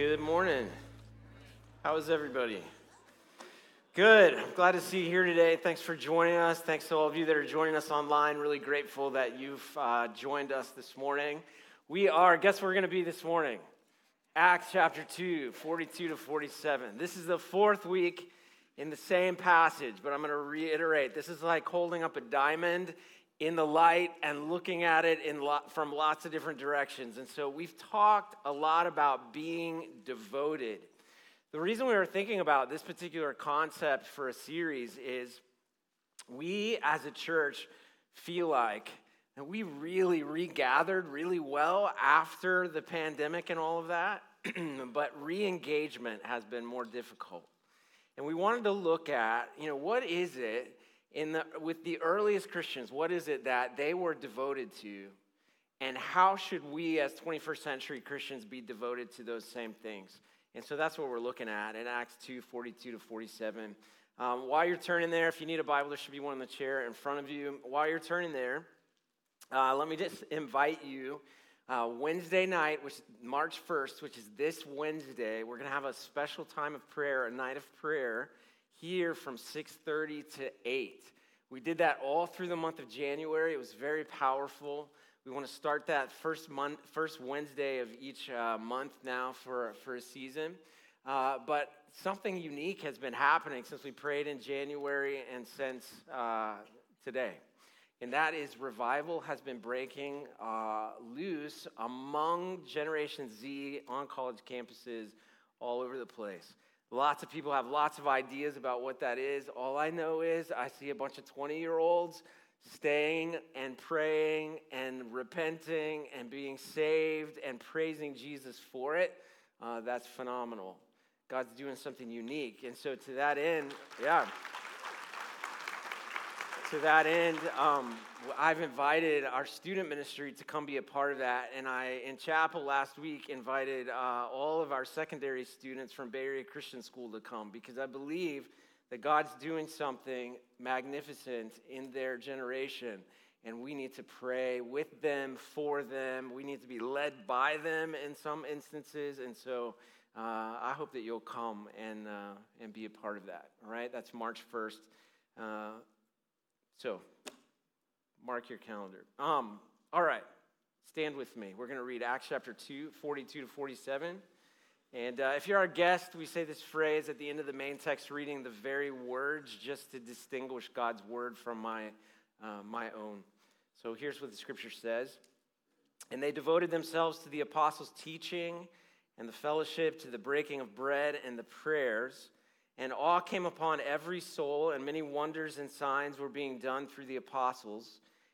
Good morning. How is everybody? Good. I'm glad to see you here today. Thanks for joining us. Thanks to all of you that are joining us online. Really grateful that you've uh, joined us this morning. We are, guess where we're going to be this morning? Acts chapter 2, 42 to 47. This is the fourth week in the same passage, but I'm going to reiterate this is like holding up a diamond in the light and looking at it lo- from lots of different directions. And so we've talked a lot about being devoted. The reason we were thinking about this particular concept for a series is we as a church feel like we really regathered really well after the pandemic and all of that, but re engagement has been more difficult. And we wanted to look at, you know, what is it in the, with the earliest Christians, what is it that they were devoted to? And how should we, as 21st century Christians, be devoted to those same things? And so that's what we're looking at in Acts 2 42 to 47. Um, while you're turning there, if you need a Bible, there should be one in the chair in front of you. While you're turning there, uh, let me just invite you. Uh, Wednesday night, which March 1st, which is this Wednesday, we're going to have a special time of prayer, a night of prayer here from 6:30 to 8. We did that all through the month of January. It was very powerful. We want to start that first month, first Wednesday of each uh, month now for, for a season. Uh, but something unique has been happening since we prayed in January and since uh, today. And that is revival has been breaking uh, loose among Generation Z on college campuses all over the place. Lots of people have lots of ideas about what that is. All I know is I see a bunch of 20 year olds staying and praying and repenting and being saved and praising Jesus for it. Uh, that's phenomenal. God's doing something unique. And so, to that end, yeah to that end, um, I've invited our student ministry to come be a part of that. And I, in chapel last week, invited uh, all of our secondary students from Bay Area Christian School to come because I believe that God's doing something magnificent in their generation. And we need to pray with them, for them. We need to be led by them in some instances. And so uh, I hope that you'll come and, uh, and be a part of that. All right? That's March 1st. Uh, so, mark your calendar. Um, all right, stand with me. We're going to read Acts chapter 2, 42 to 47. And uh, if you're our guest, we say this phrase at the end of the main text reading, the very words, just to distinguish God's word from my, uh, my own. So here's what the scripture says And they devoted themselves to the apostles' teaching and the fellowship, to the breaking of bread and the prayers. And awe came upon every soul, and many wonders and signs were being done through the apostles.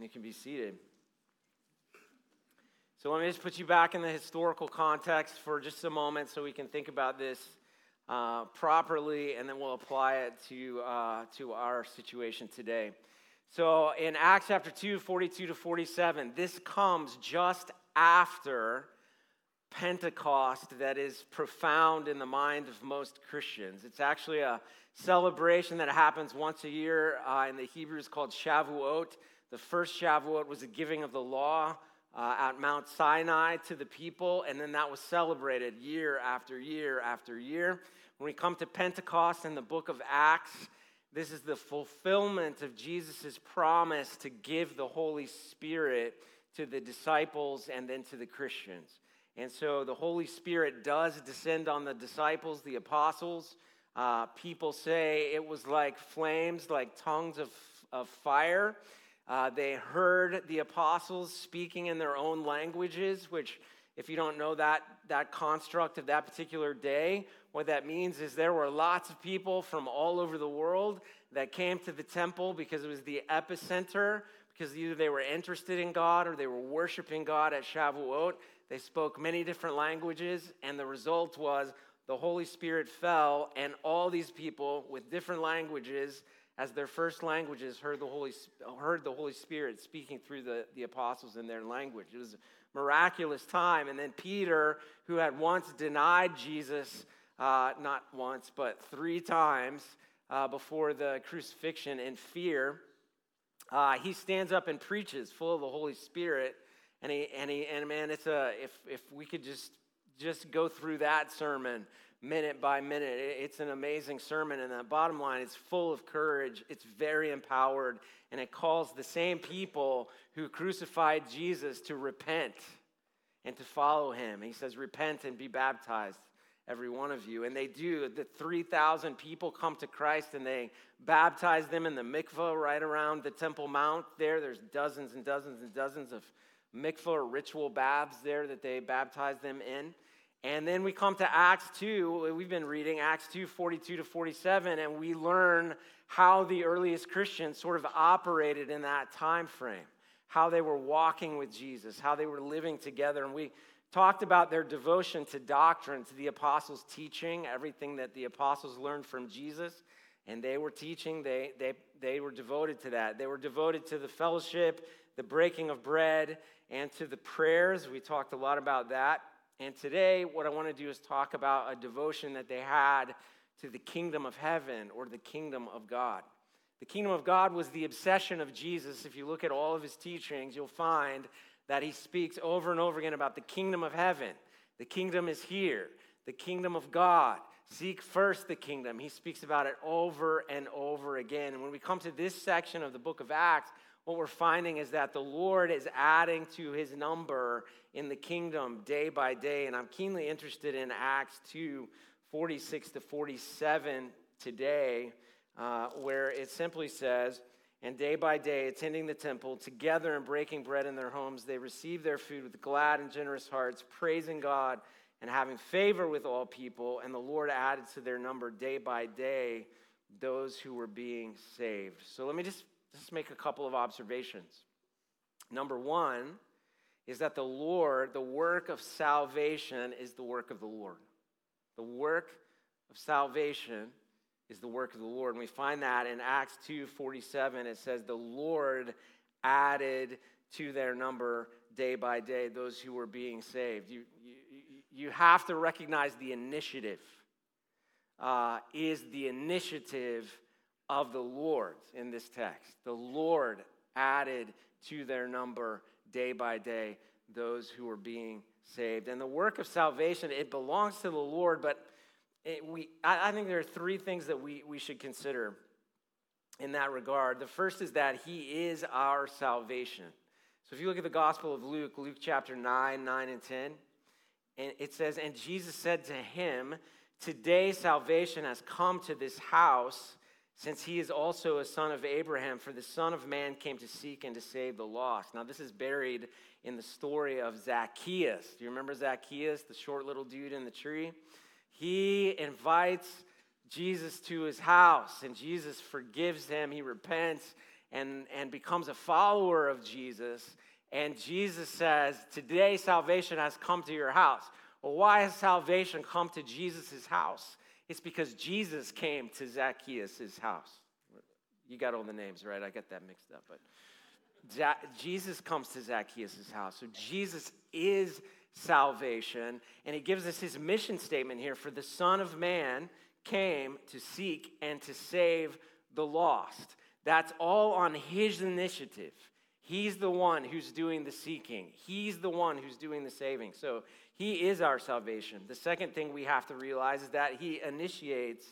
You can be seated. So let me just put you back in the historical context for just a moment so we can think about this uh, properly and then we'll apply it to, uh, to our situation today. So in Acts chapter 2, 42 to 47, this comes just after Pentecost that is profound in the mind of most Christians. It's actually a celebration that happens once a year uh, in the Hebrews called Shavuot. The first Shavuot was a giving of the law uh, at Mount Sinai to the people, and then that was celebrated year after year after year. When we come to Pentecost in the book of Acts, this is the fulfillment of Jesus' promise to give the Holy Spirit to the disciples and then to the Christians. And so the Holy Spirit does descend on the disciples, the apostles. Uh, people say it was like flames, like tongues of, of fire. Uh, they heard the apostles speaking in their own languages, which, if you don't know that, that construct of that particular day, what that means is there were lots of people from all over the world that came to the temple because it was the epicenter, because either they were interested in God or they were worshiping God at Shavuot. They spoke many different languages, and the result was the Holy Spirit fell, and all these people with different languages, as their first languages, heard the Holy, heard the Holy Spirit speaking through the, the apostles in their language. It was a miraculous time. And then Peter, who had once denied Jesus, uh, not once, but three times uh, before the crucifixion in fear, uh, he stands up and preaches full of the Holy Spirit. And he, and he, and man, it's a, if, if we could just, just go through that sermon minute by minute, it's an amazing sermon. And the bottom line, it's full of courage. It's very empowered. And it calls the same people who crucified Jesus to repent and to follow him. He says, repent and be baptized every one of you. And they do. The 3,000 people come to Christ and they baptize them in the mikvah right around the Temple Mount there. There's dozens and dozens and dozens of mikvah or ritual baths there that they baptize them in. And then we come to Acts 2. We've been reading Acts 2 42 to 47, and we learn how the earliest Christians sort of operated in that time frame, how they were walking with Jesus, how they were living together. And we talked about their devotion to doctrine, to the apostles' teaching, everything that the apostles learned from Jesus. And they were teaching, they, they, they were devoted to that. They were devoted to the fellowship, the breaking of bread, and to the prayers. We talked a lot about that. And today, what I want to do is talk about a devotion that they had to the kingdom of heaven or the kingdom of God. The kingdom of God was the obsession of Jesus. If you look at all of his teachings, you'll find that he speaks over and over again about the kingdom of heaven. The kingdom is here, the kingdom of God. Seek first the kingdom. He speaks about it over and over again. And when we come to this section of the book of Acts, what we're finding is that the Lord is adding to his number in the kingdom day by day. And I'm keenly interested in Acts 2 46 to 47 today, uh, where it simply says, and day by day, attending the temple, together and breaking bread in their homes, they received their food with glad and generous hearts, praising God and having favor with all people. And the Lord added to their number day by day those who were being saved. So let me just, just make a couple of observations. Number one is that the Lord, the work of salvation, is the work of the Lord. The work of salvation is the work of the Lord. And we find that in Acts 2 47. It says, The Lord added to their number day by day those who were being saved. You, you, you have to recognize the initiative uh, is the initiative of the Lord in this text. The Lord added to their number day by day those who were being saved. And the work of salvation, it belongs to the Lord, but it, we, I, I think there are three things that we, we should consider in that regard. The first is that he is our salvation. So if you look at the Gospel of Luke, Luke chapter 9, 9 and 10, and it says, And Jesus said to him, Today salvation has come to this house, since he is also a son of Abraham, for the Son of Man came to seek and to save the lost. Now, this is buried in the story of Zacchaeus. Do you remember Zacchaeus, the short little dude in the tree? He invites Jesus to his house, and Jesus forgives him. He repents and, and becomes a follower of Jesus. And Jesus says, Today salvation has come to your house. Well, why has salvation come to Jesus' house? It's because Jesus came to Zacchaeus' house. You got all the names, right? I got that mixed up. But Jesus comes to Zacchaeus' house. So Jesus is salvation. And he gives us his mission statement here for the Son of Man came to seek and to save the lost. That's all on his initiative. He's the one who's doing the seeking, he's the one who's doing the saving. So he is our salvation. The second thing we have to realize is that he initiates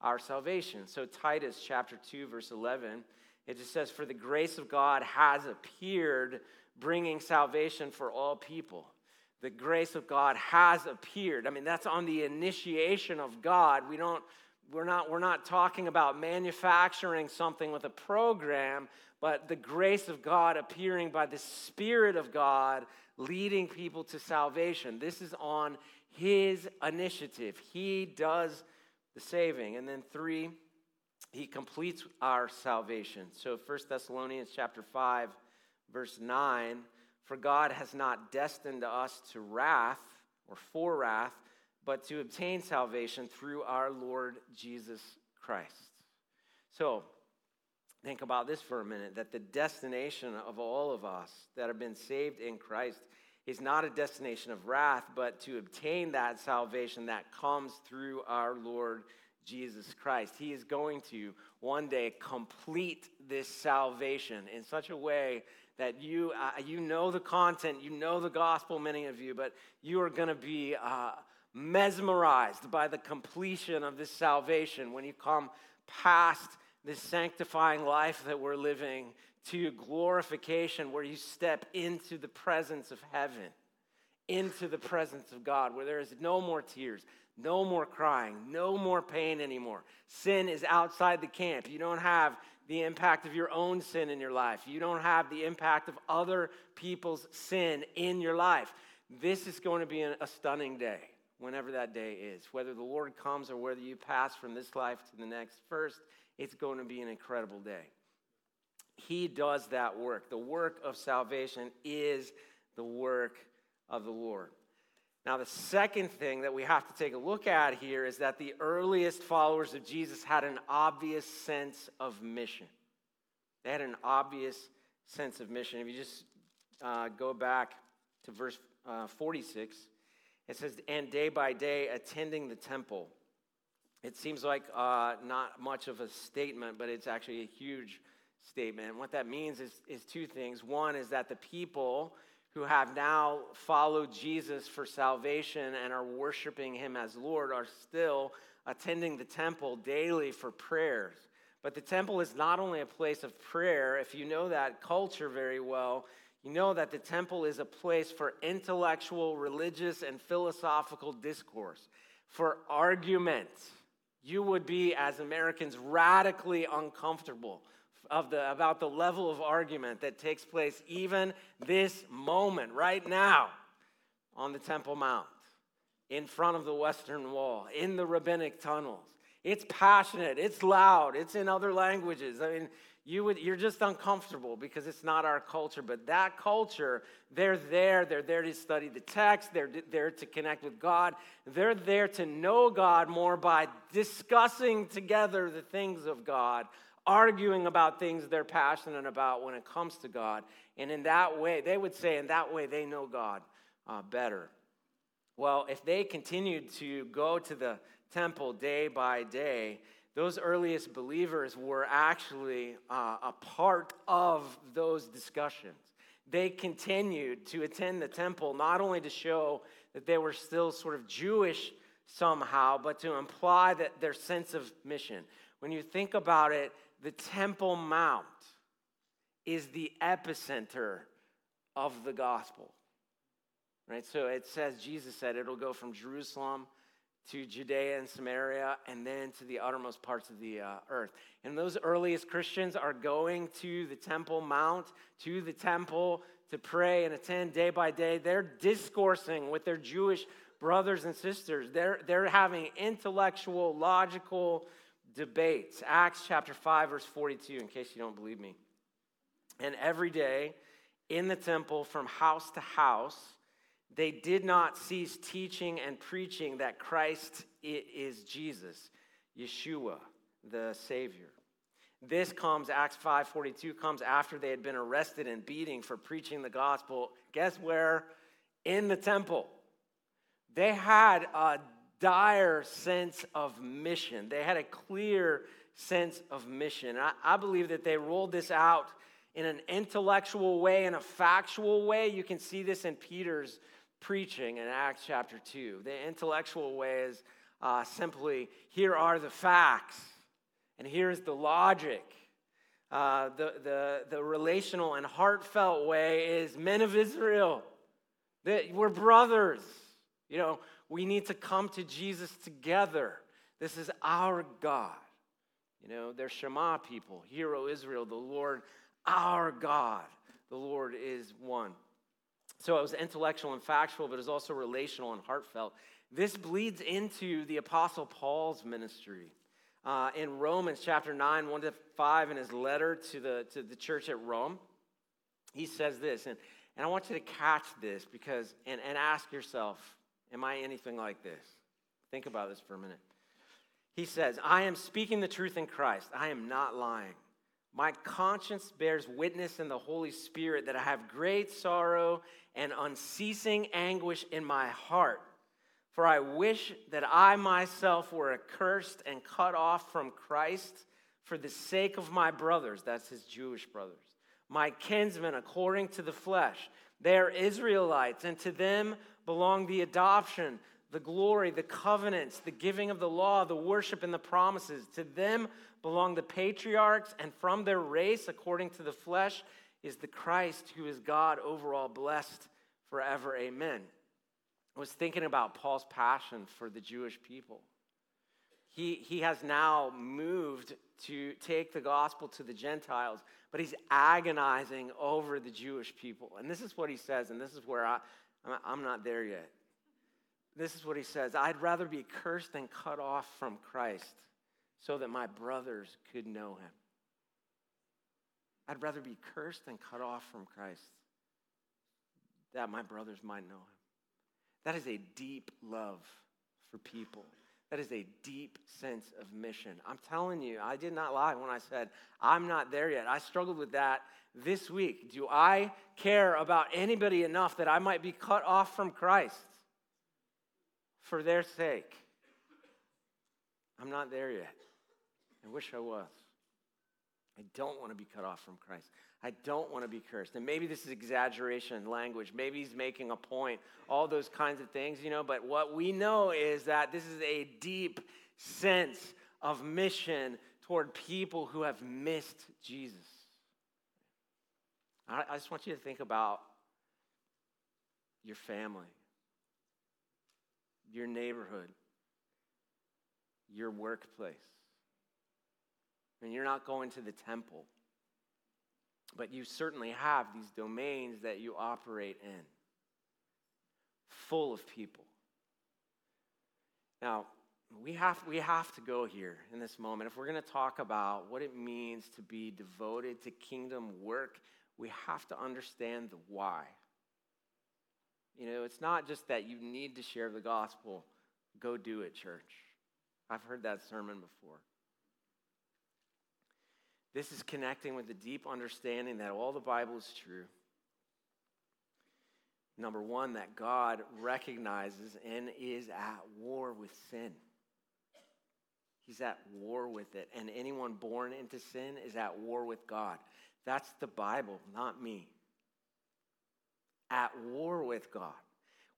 our salvation. So, Titus chapter 2, verse 11, it just says, For the grace of God has appeared, bringing salvation for all people the grace of God has appeared. I mean, that's on the initiation of God. We don't, we're, not, we're not talking about manufacturing something with a program, but the grace of God appearing by the Spirit of God leading people to salvation. This is on His initiative. He does the saving. And then three, He completes our salvation. So 1 Thessalonians chapter 5, verse 9 for God has not destined us to wrath or for wrath, but to obtain salvation through our Lord Jesus Christ. So, think about this for a minute that the destination of all of us that have been saved in Christ is not a destination of wrath, but to obtain that salvation that comes through our Lord Jesus Christ. He is going to one day complete this salvation in such a way that you, uh, you know the content, you know the gospel, many of you, but you are going to be uh, mesmerized by the completion of this salvation when you come past this sanctifying life that we're living to glorification, where you step into the presence of heaven, into the presence of God, where there is no more tears, no more crying, no more pain anymore. Sin is outside the camp. You don't have the impact of your own sin in your life, you don't have the impact of other people's sin in your life. This is going to be a stunning day, whenever that day is. Whether the Lord comes or whether you pass from this life to the next, first, it's going to be an incredible day. He does that work. The work of salvation is the work of the Lord. Now, the second thing that we have to take a look at here is that the earliest followers of Jesus had an obvious sense of mission. They had an obvious sense of mission. If you just uh, go back to verse uh, 46, it says, And day by day attending the temple. It seems like uh, not much of a statement, but it's actually a huge statement. And what that means is, is two things. One is that the people who have now followed Jesus for salvation and are worshiping him as Lord are still attending the temple daily for prayers. But the temple is not only a place of prayer, if you know that culture very well, you know that the temple is a place for intellectual, religious, and philosophical discourse, for argument. You would be, as Americans, radically uncomfortable of the, about the level of argument that takes place even this moment, right now, on the Temple Mount, in front of the Western Wall, in the rabbinic tunnels. It's passionate, it's loud, it's in other languages. I mean, you would, you're just uncomfortable because it's not our culture. But that culture, they're there. They're there to study the text. They're there to connect with God. They're there to know God more by discussing together the things of God arguing about things they're passionate about when it comes to God. And in that way, they would say, in that way, they know God uh, better. Well, if they continued to go to the temple day by day, those earliest believers were actually uh, a part of those discussions. They continued to attend the temple not only to show that they were still sort of Jewish somehow, but to imply that their sense of mission. When you think about it, the Temple Mount is the epicenter of the gospel. Right? So it says, Jesus said it'll go from Jerusalem to Judea and Samaria and then to the uttermost parts of the uh, earth. And those earliest Christians are going to the Temple Mount, to the temple to pray and attend day by day. They're discoursing with their Jewish brothers and sisters. They're, they're having intellectual, logical debates. Acts chapter 5, verse 42, in case you don't believe me. And every day in the temple, from house to house, they did not cease teaching and preaching that Christ is Jesus, Yeshua, the Savior. This comes, Acts 5:42 comes after they had been arrested and beating for preaching the gospel. Guess where? In the temple. They had a dire sense of mission. They had a clear sense of mission. I, I, believe that they rolled this out in an intellectual way, in a factual way. You can see this in Peter's preaching in Acts chapter 2. The intellectual way is uh, simply here are the facts, and here's the logic. Uh, the, the, the relational and heartfelt way is men of Israel. That we're brothers. You know, we need to come to Jesus together. This is our God. You know, they're Shema people. Hear, O Israel, the Lord, our God. The Lord is one. So it was intellectual and factual, but it was also relational and heartfelt. This bleeds into the Apostle Paul's ministry. Uh, in Romans chapter 9, 1 to 5, in his letter to the, to the church at Rome, he says this, and, and I want you to catch this because, and, and ask yourself, Am I anything like this? Think about this for a minute. He says, I am speaking the truth in Christ. I am not lying. My conscience bears witness in the Holy Spirit that I have great sorrow and unceasing anguish in my heart. For I wish that I myself were accursed and cut off from Christ for the sake of my brothers, that's his Jewish brothers, my kinsmen according to the flesh. They are Israelites, and to them belong the adoption, the glory, the covenants, the giving of the law, the worship, and the promises. To them belong the patriarchs, and from their race, according to the flesh, is the Christ who is God over all, blessed forever. Amen. I was thinking about Paul's passion for the Jewish people. He, he has now moved to take the gospel to the Gentiles, but he's agonizing over the Jewish people. And this is what he says, and this is where I, I'm not there yet. This is what he says I'd rather be cursed than cut off from Christ so that my brothers could know him. I'd rather be cursed than cut off from Christ that my brothers might know him. That is a deep love for people. That is a deep sense of mission. I'm telling you, I did not lie when I said, I'm not there yet. I struggled with that this week. Do I care about anybody enough that I might be cut off from Christ for their sake? I'm not there yet. I wish I was. I don't want to be cut off from Christ. I don't want to be cursed. And maybe this is exaggeration language. Maybe he's making a point, all those kinds of things, you know. But what we know is that this is a deep sense of mission toward people who have missed Jesus. I, just want you to think about your family, your neighborhood, your workplace. And you're not going to the temple but you certainly have these domains that you operate in, full of people. Now, we have, we have to go here in this moment. If we're going to talk about what it means to be devoted to kingdom work, we have to understand the why. You know, it's not just that you need to share the gospel, go do it, church. I've heard that sermon before. This is connecting with the deep understanding that all the Bible is true. Number one, that God recognizes and is at war with sin. He's at war with it. And anyone born into sin is at war with God. That's the Bible, not me. At war with God.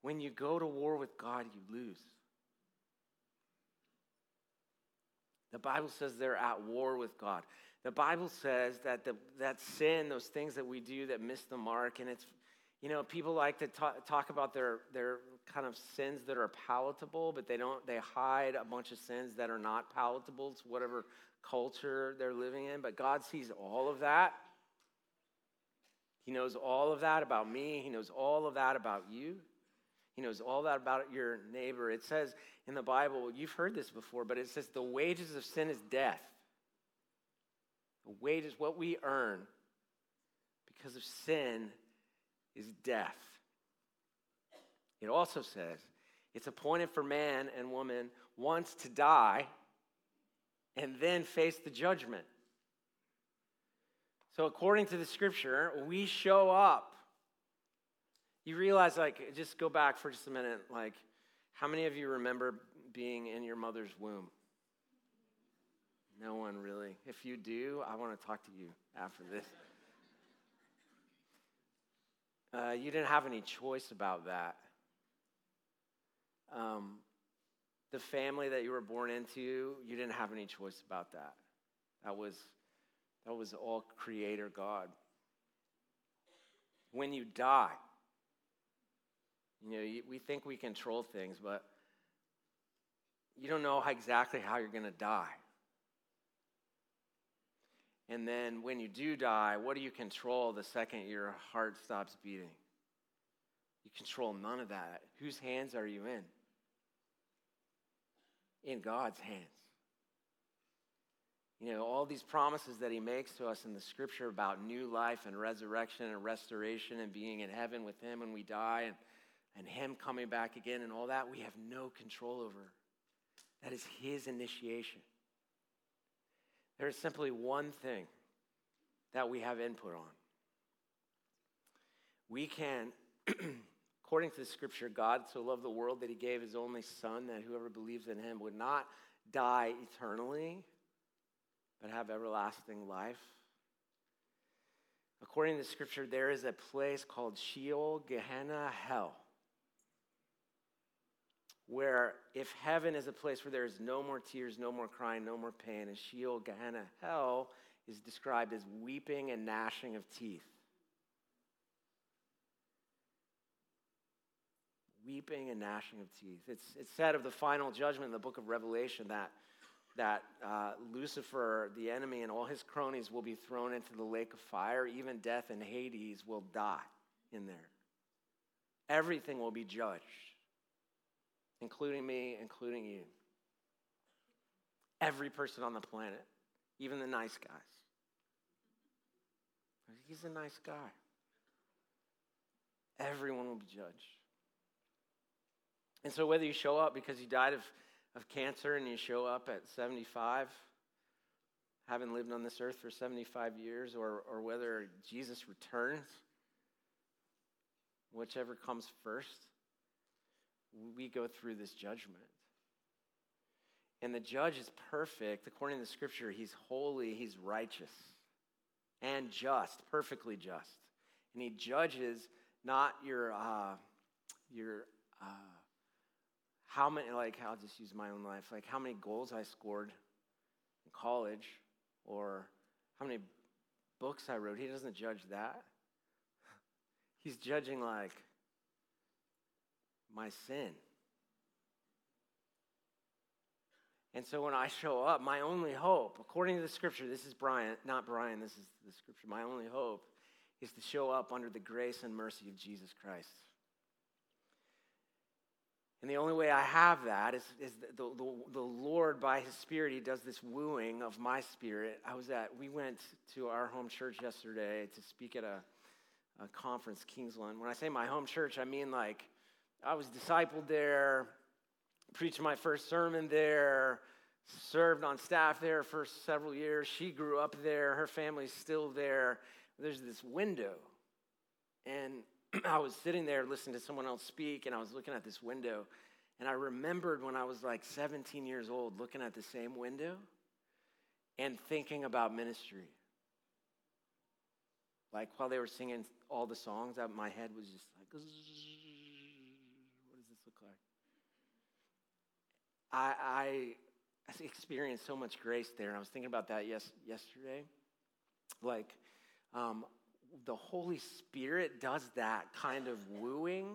When you go to war with God, you lose. The Bible says they're at war with God. The Bible says that the, that sin, those things that we do that miss the mark, and it's, you know, people like to talk, talk about their, their kind of sins that are palatable, but they don't, they hide a bunch of sins that are not palatable to whatever culture they're living in. But God sees all of that. He knows all of that about me. He knows all of that about you. He knows all that about your neighbor. It says in the Bible, you've heard this before, but it says the wages of sin is death. The wages, what we earn because of sin, is death. It also says it's appointed for man and woman once to die and then face the judgment. So, according to the scripture, we show up. You realize, like, just go back for just a minute. Like, how many of you remember being in your mother's womb? No one really. If you do, I want to talk to you after this. Uh, you didn't have any choice about that. Um, the family that you were born into, you didn't have any choice about that. That was, that was all Creator God. When you die, you know, we think we control things, but you don't know exactly how you're going to die. And then when you do die, what do you control the second your heart stops beating? You control none of that. Whose hands are you in? In God's hands. You know, all these promises that he makes to us in the scripture about new life and resurrection and restoration and being in heaven with him when we die and, and him coming back again and all that, we have no control over. That is His initiation. There is simply one thing that we have input on. We can, according to the scripture, God so loved the world that He gave His only Son, that whoever believes in Him would not die eternally, but have everlasting life. According to scripture, there is a place called Sheol, Gehenna, hell where if heaven is a place where there is no more tears, no more crying, no more pain, and Sheol, Gehenna, hell is described as weeping and gnashing of teeth. Weeping and gnashing of teeth. It's, it's said of the final judgment in the book of Revelation that, that uh, Lucifer, the enemy, and all his cronies will be thrown into the lake of fire. Even death and Hades will die in there. Everything will be judged including me, including you. Every person on the planet, even the nice guys. He's a nice guy. Everyone will be judged. And so, whether you show up because you died of, of cancer and you show up at 75, having lived on this earth for 75 years, or, or whether Jesus returns, whichever comes first, we go through this judgment. And the judge is perfect. According to the scripture, he's holy, he's righteous, and just, perfectly just. And he judges not your, uh, your, uh, how many, like, I'll just use my own life, like how many goals I scored in college or how many books I wrote. He doesn't judge that. He's judging, like, my sin. And so when I show up, my only hope, according to the scripture, this is Brian, not Brian, this is the scripture, my only hope is to show up under the grace and mercy of Jesus Christ. And the only way I have that is, is the, the, the, Lord, by His Spirit, He does this wooing of my spirit. I was at, we went to our home church yesterday to speak at a, a conference, Kingsland. When I say my home church, I mean like I was discipled there, preached my first sermon there, served on staff there for several years. She grew up there, her family's still there. There's this window. And I was sitting there listening to someone else speak, and I was looking at this window. And I remembered when I was like 17 years old looking at the same window and thinking about ministry. Like while they were singing all the songs, my head was just like, what does this look like? I, I experienced so much grace there. And I was thinking about that yes, yesterday. Like, um, the Holy Spirit does that kind of wooing,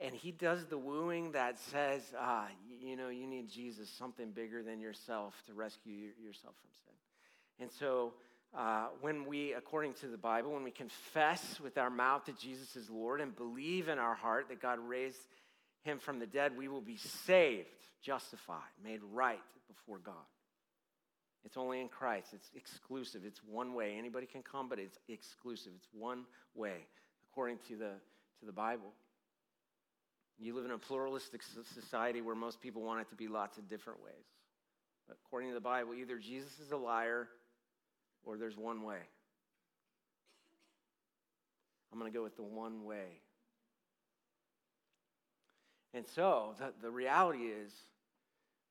and He does the wooing that says, ah, you, know, you need Jesus, something bigger than yourself to rescue yourself from sin. And so, uh, when we, according to the Bible, when we confess with our mouth that Jesus is Lord and believe in our heart that God raised him from the dead, we will be saved, justified, made right before God. It's only in Christ. It's exclusive. It's one way. Anybody can come, but it's exclusive. It's one way, according to the, to the Bible. You live in a pluralistic society where most people want it to be lots of different ways. But according to the Bible, either Jesus is a liar or there's one way. I'm going to go with the one way and so the, the reality is,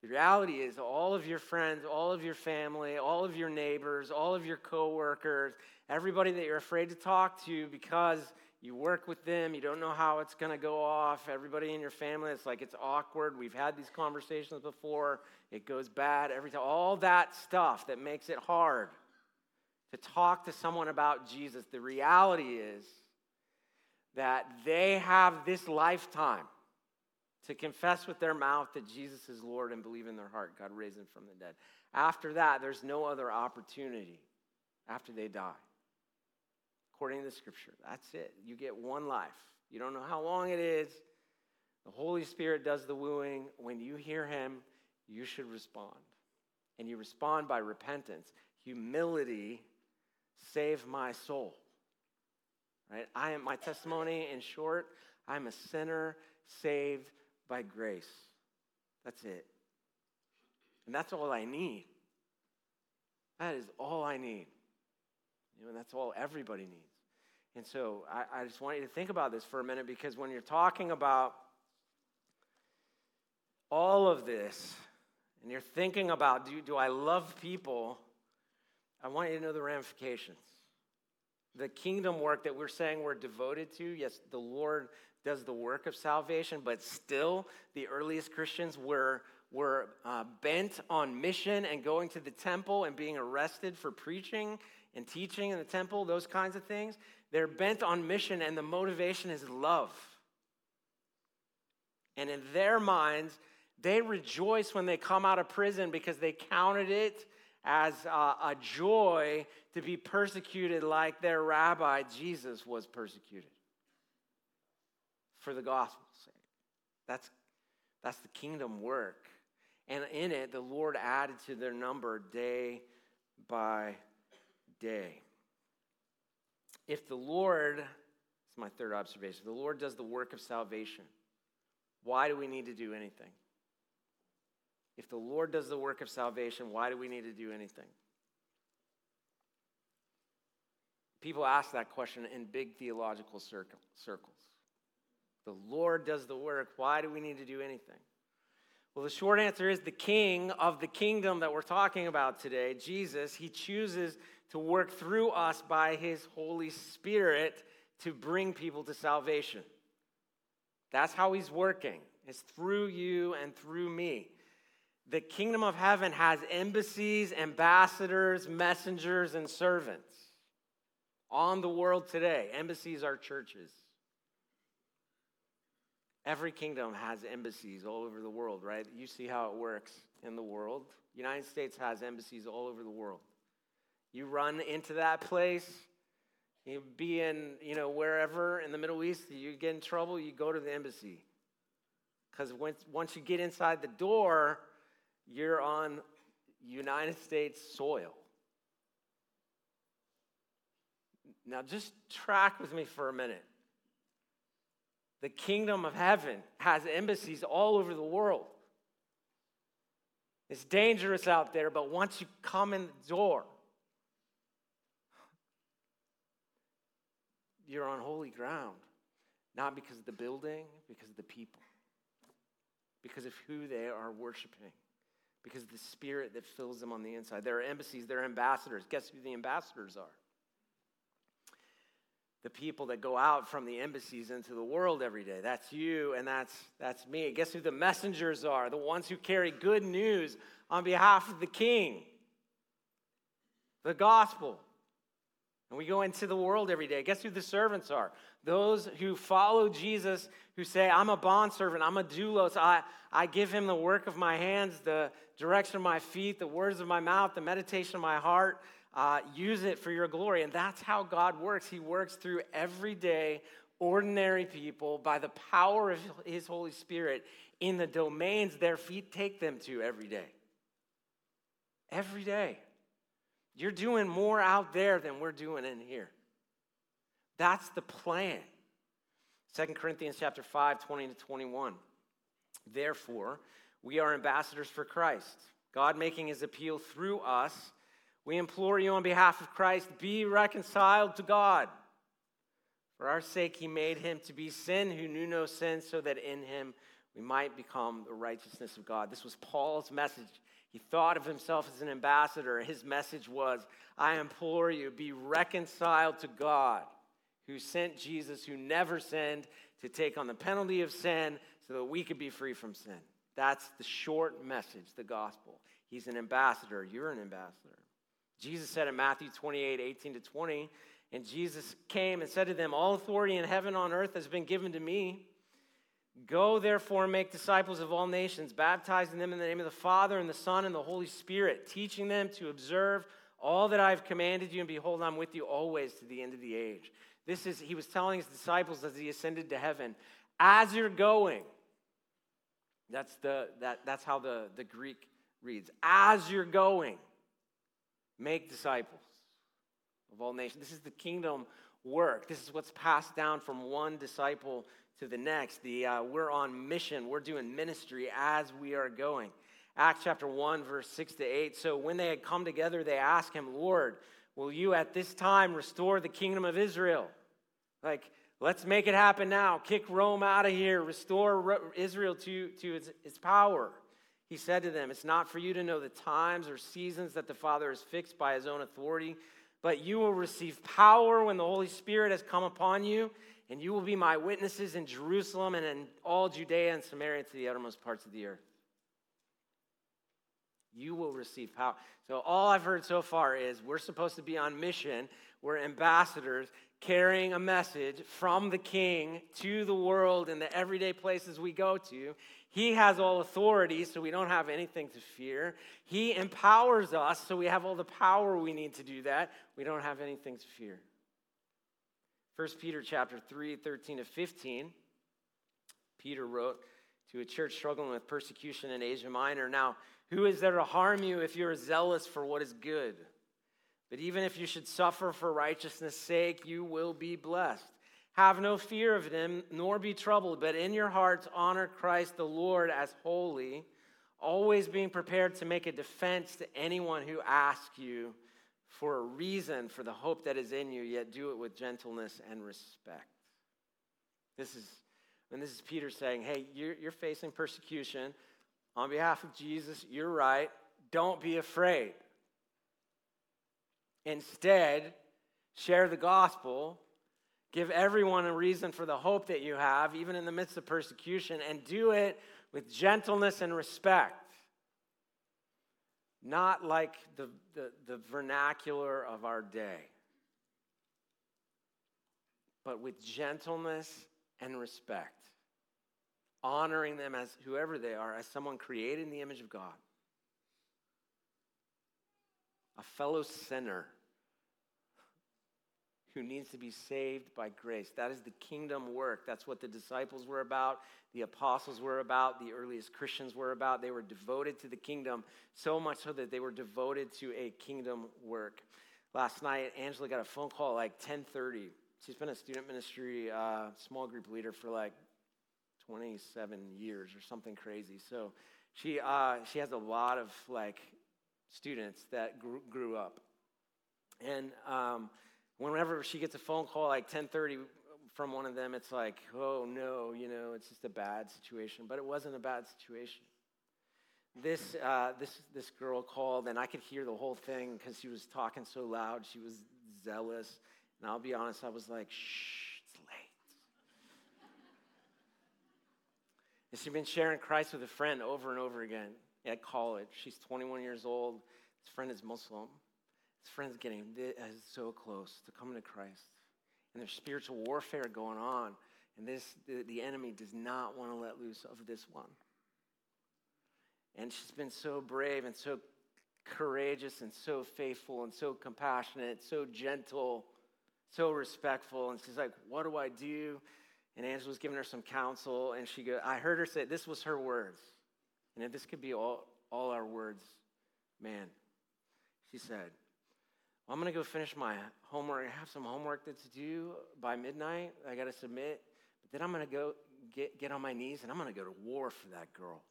the reality is all of your friends, all of your family, all of your neighbors, all of your coworkers, everybody that you're afraid to talk to because you work with them, you don't know how it's going to go off. Everybody in your family, it's like it's awkward. We've had these conversations before. It goes bad every time. All that stuff that makes it hard to talk to someone about Jesus. The reality is that they have this lifetime to confess with their mouth that Jesus is Lord and believe in their heart God raised him from the dead. After that, there's no other opportunity after they die. According to the scripture, that's it. You get one life. You don't know how long it is. The Holy Spirit does the wooing. When you hear him, you should respond. And you respond by repentance. Humility, save my soul. Right? I am my testimony in short, I'm a sinner saved by grace. That's it. And that's all I need. That is all I need. You know, and that's all everybody needs. And so I, I just want you to think about this for a minute because when you're talking about all of this and you're thinking about do, do I love people, I want you to know the ramifications. The kingdom work that we're saying we're devoted to, yes, the Lord does the work of salvation, but still, the earliest Christians were, were uh, bent on mission and going to the temple and being arrested for preaching and teaching in the temple, those kinds of things. They're bent on mission, and the motivation is love. And in their minds, they rejoice when they come out of prison because they counted it as a, a joy to be persecuted like their rabbi Jesus was persecuted for the gospel's sake. That's, that's the kingdom work. And in it, the Lord added to their number day by day. If the Lord, it's my third observation, the Lord does the work of salvation, why do we need to do anything? If the Lord does the work of salvation, why do we need to do anything? People ask that question in big theological circles. The Lord does the work. Why do we need to do anything? Well, the short answer is the king of the kingdom that we're talking about today, Jesus, he chooses to work through us by his Holy Spirit to bring people to salvation. That's how he's working. It's through you and through me. The kingdom of heaven has embassies, ambassadors, messengers, and servants on the world today. Embassies are churches. Every kingdom has embassies all over the world, right? You see how it works in the world. United States has embassies all over the world. You run into that place, you be in, you know, wherever in the Middle East, you get in trouble, you go to the embassy. Because once once you get inside the door, you're on United States soil. Now, just track with me for a minute. The kingdom of heaven has embassies all over the world. It's dangerous out there, but once you come in the door, you're on holy ground. Not because of the building, because of the people, because of who they are worshiping, because of the spirit that fills them on the inside. There are embassies, there are ambassadors. Guess who the ambassadors are? The people that go out from the embassies into the world every day. That's you and that's, that's me. Guess who the messengers are? The ones who carry good news on behalf of the king, the gospel. And we go into the world every day. Guess who the servants are? Those who follow Jesus, who say, I'm a bondservant, I'm a doulos, I, I give him the work of my hands, the direction of my feet, the words of my mouth, the meditation of my heart uh, use it for your glory. And that's how God works. He works through everyday, ordinary people by the power of His Holy Spirit in the domains their feet take them to every day. Every day. You're doing more out there than we're doing in here. That's the plan. 2 Corinthians chapter 5, 20 to 21. Therefore, we are ambassadors for Christ, God making his appeal through us we implore you on behalf of Christ, be reconciled to God. For our sake, he made him to be sin who knew no sin, so that in him we might become the righteousness of God. This was Paul's message. He thought of himself as an ambassador. His message was I implore you, be reconciled to God, who sent Jesus, who never sinned, to take on the penalty of sin so that we could be free from sin. That's the short message, the gospel. He's an ambassador. You're an ambassador. Jesus said in Matthew 28 18 to 20, and Jesus came and said to them, All authority in heaven and on earth has been given to me. Go therefore and make disciples of all nations, baptizing them in the name of the Father and the Son and the Holy Spirit, teaching them to observe all that I've commanded you, and behold, I'm with you always to the end of the age. This is, he was telling his disciples as he ascended to heaven, as you're going, that's, the, that, that's how the, the Greek reads, as you're going make disciples of all nations. This is the kingdom work. This is what's passed down from one disciple to the next. The, uh, we're on mission, we're doing ministry as we are going. Acts chapter 1, verse 6 to 8. So when they had come together, they asked him, Lord, will you at this time restore the kingdom of Israel? Like, let's make it happen now. Kick Rome out of here. Restore Israel to, to its, its power. He said to them, It's not for you to know the times or seasons that the Father has fixed by his own authority, but you will receive power when the Holy Spirit has come upon you, and you will be my witnesses in Jerusalem and in all Judea and Samaria to the uttermost parts of the earth. You will receive power. So, all I've heard so far is we're supposed to be on mission. We're ambassadors carrying a message from the king to the world and the everyday places we go to. He has all authority, so we don't have anything to fear. He empowers us, so we have all the power we need to do that. We don't have anything to fear. 1 Peter chapter 3, 13 to 15. Peter wrote to a church struggling with persecution in Asia Minor. Now, who is there to harm you if you're zealous for what is good? But even if you should suffer for righteousness' sake, you will be blessed. Have no fear of them, nor be troubled, but in your hearts honor Christ the Lord as holy, always being prepared to make a defense to anyone who asks you for a reason for the hope that is in you, yet do it with gentleness and respect. This is, and this is Peter saying, hey, you're, you're facing persecution on behalf of Jesus, you're right. Don't be afraid. Instead, share the gospel. Give everyone a reason for the hope that you have, even in the midst of persecution, and do it with gentleness and respect. Not like the, the, the vernacular of our day, but with gentleness and respect honoring them as whoever they are, as someone created in the image of God, a fellow sinner who needs to be saved by grace. That is the kingdom work. That's what the disciples were about, the apostles were about, the earliest Christians were about. They were devoted to the kingdom, so much so that they were devoted to a kingdom work. Last night, Angela got a phone call like 10:30. She's been a student ministry uh, small group leader for like 27 years or something crazy. So she, uh, she has a lot of like students that grew, grew up. And um, whenever she gets a phone call like 1030 from one of them, it's like, oh no, you know, it's just a bad situation. But it wasn't a bad situation. This, uh, this, this girl called, and I could hear the whole thing because she was talking so loud. She was zealous. And I'll be honest, I was like, shh it's late. And she's been sharing Christ with a friend over and over again at college. She's 21 years old. This friend is Muslim. His friend's getting uh, so close to coming to Christ. And there's spiritual warfare going on. And this, the, the enemy does not want to let loose of this one. And she's been so brave and so courageous and so faithful and so compassionate, so gentle, so respectful. And she's like, What do I do? And Angela was giving her some counsel, and she go, I heard her say, this was her words. And if this could be all, all our words, man, she said, I'm going to go finish my homework. I have some homework that's due by midnight. I got to submit. But then I'm going to go get, get on my knees, and I'm going to go to war for that girl.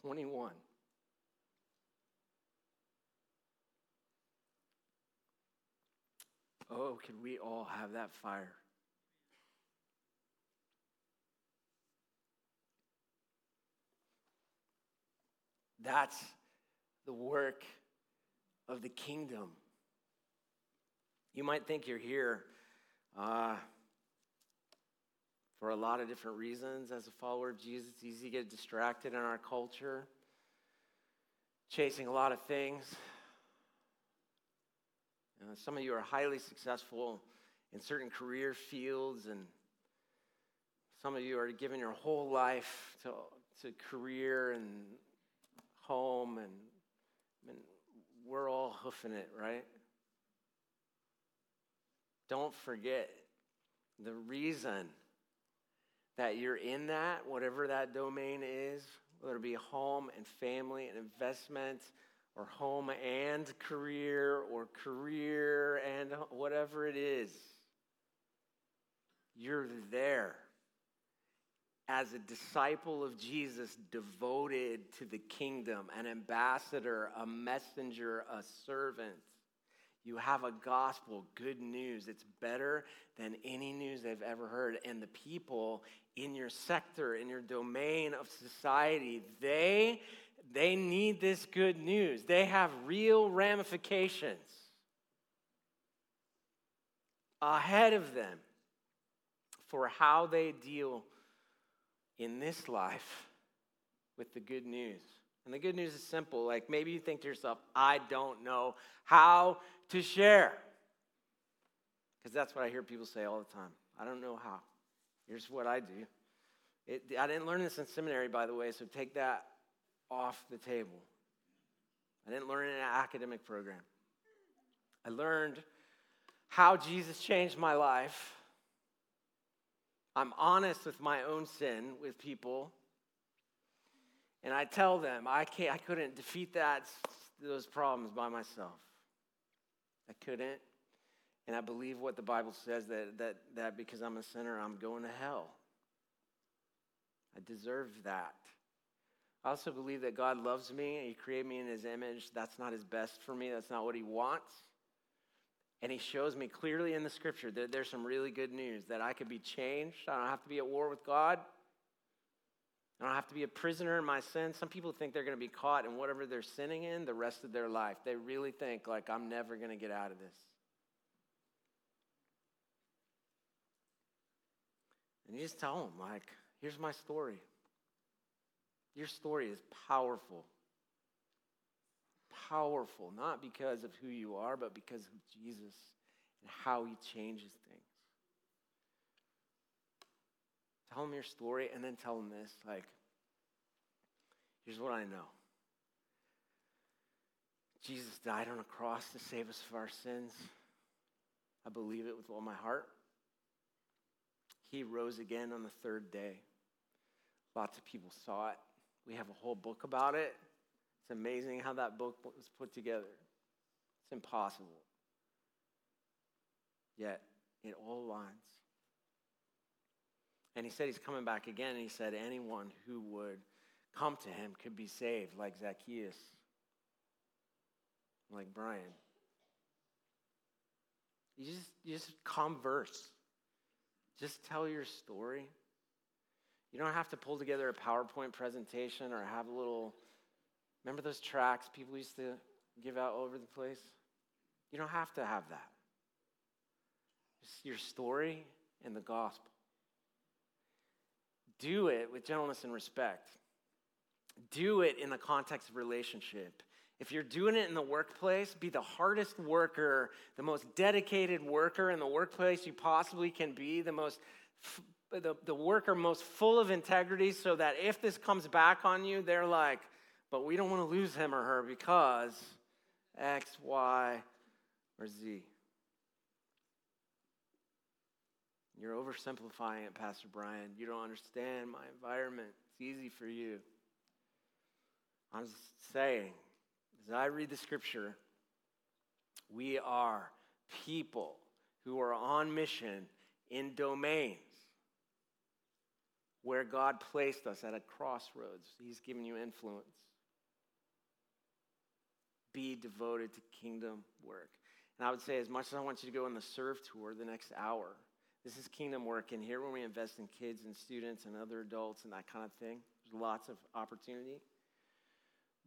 Twenty-one. Oh, can we all have that fire? That's the work of the kingdom. You might think you're here uh, for a lot of different reasons as a follower of Jesus. It's easy to get distracted in our culture, chasing a lot of things. Some of you are highly successful in certain career fields, and some of you are giving your whole life to, to career and home, and, and we're all hoofing it, right? Don't forget the reason that you're in that, whatever that domain is, whether it be home and family and investment, or home and career or career and whatever it is. You're there as a disciple of Jesus, devoted to the kingdom, an ambassador, a messenger, a servant. You have a gospel, good news. It's better than any news they've ever heard. And the people in your sector, in your domain of society, they, they need this good news. They have real ramifications ahead of them for how they deal in this life with the good news. And the good news is simple. Like maybe you think to yourself, I don't know how to share. Because that's what I hear people say all the time. I don't know how. Here's what I do. It, I didn't learn this in seminary, by the way, so take that off the table. I didn't learn it in an academic program. I learned how Jesus changed my life. I'm honest with my own sin with people. And I tell them I, can't, I couldn't defeat that, those problems by myself. I couldn't. And I believe what the Bible says that, that, that because I'm a sinner, I'm going to hell. I deserve that. I also believe that God loves me and He created me in His image. That's not His best for me, that's not what He wants. And He shows me clearly in the scripture that there's some really good news that I could be changed. I don't have to be at war with God. I don't have to be a prisoner in my sin. Some people think they're going to be caught in whatever they're sinning in the rest of their life. They really think, like, I'm never going to get out of this. And you just tell them, like, here's my story. Your story is powerful. Powerful, not because of who you are, but because of Jesus and how he changes things. Tell them your story and then tell them this like, here's what I know Jesus died on a cross to save us from our sins. I believe it with all my heart. He rose again on the third day. Lots of people saw it. We have a whole book about it. It's amazing how that book was put together. It's impossible. Yet, it all lines. And he said he's coming back again, and he said anyone who would come to him could be saved, like Zacchaeus, like Brian. You just, you just converse. Just tell your story. You don't have to pull together a PowerPoint presentation or have a little, remember those tracts people used to give out all over the place? You don't have to have that. Just your story and the gospel. Do it with gentleness and respect. Do it in the context of relationship. If you're doing it in the workplace, be the hardest worker, the most dedicated worker in the workplace you possibly can be, the most the, the worker most full of integrity so that if this comes back on you, they're like, but we don't want to lose him or her because X, Y, or Z. You're oversimplifying it, Pastor Brian. You don't understand my environment. It's easy for you. I'm saying, as I read the scripture, we are people who are on mission in domains where God placed us at a crossroads. He's given you influence. Be devoted to kingdom work. And I would say, as much as I want you to go on the serve tour the next hour, this is kingdom work. And here, when we invest in kids and students and other adults and that kind of thing, there's lots of opportunity.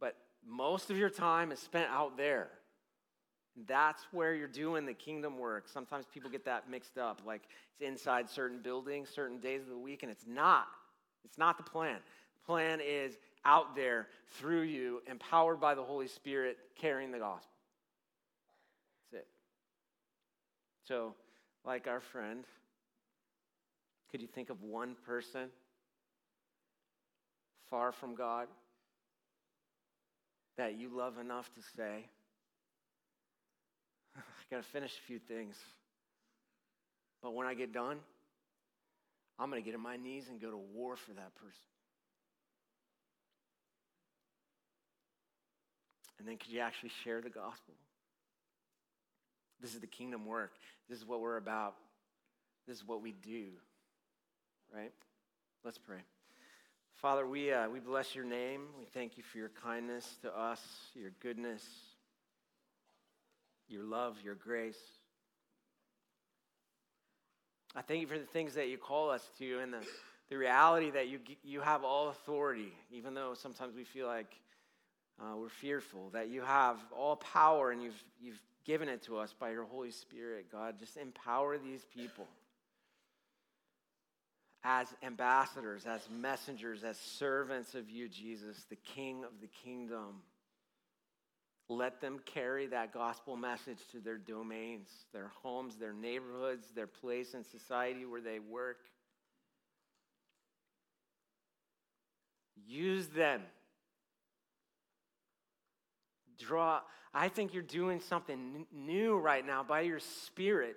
But most of your time is spent out there. That's where you're doing the kingdom work. Sometimes people get that mixed up, like it's inside certain buildings, certain days of the week, and it's not. It's not the plan. The plan is out there through you, empowered by the Holy Spirit, carrying the gospel. That's it. So, like our friend, could you think of one person far from God that you love enough to say, I got to finish a few things. But when I get done, I'm going to get on my knees and go to war for that person. And then could you actually share the gospel? This is the kingdom work. This is what we're about. This is what we do, right? Let's pray. Father, we, uh, we bless your name. We thank you for your kindness to us, your goodness, your love, your grace. I thank you for the things that you call us to and the, the reality that you, you have all authority, even though sometimes we feel like uh, we're fearful, that you have all power and you've, you've given it to us by your Holy Spirit, God. Just empower these people as ambassadors, as messengers, as servants of you, Jesus, the King of the kingdom. Let them carry that gospel message to their domains, their homes, their neighborhoods, their place in society where they work. Use them. Draw. I think you're doing something new right now by your Spirit.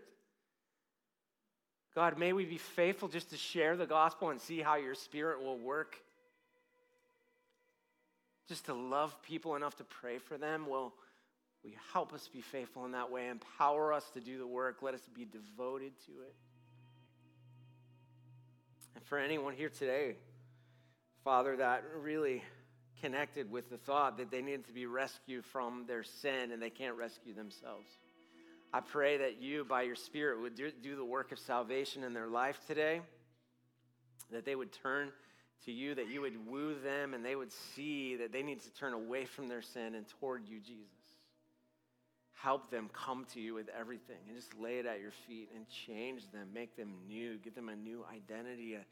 God, may we be faithful just to share the gospel and see how your Spirit will work just to love people enough to pray for them? Will, will you help us be faithful in that way? Empower us to do the work. Let us be devoted to it. And for anyone here today, Father, that really connected with the thought that they needed to be rescued from their sin and they can't rescue themselves. I pray that you, by your Spirit, would do, do the work of salvation in their life today, that they would turn to you, that you would woo them and they would see that they need to turn away from their sin and toward you, Jesus. Help them come to you with everything and just lay it at your feet and change them, make them new, give them a new identity, a,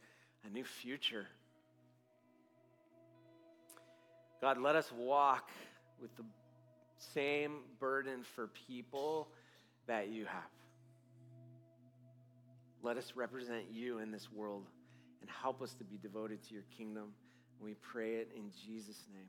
a new future. God, let us walk with the same burden for people that you have. Let us represent you in this world and help us to be devoted to your kingdom. We pray it in Jesus' name.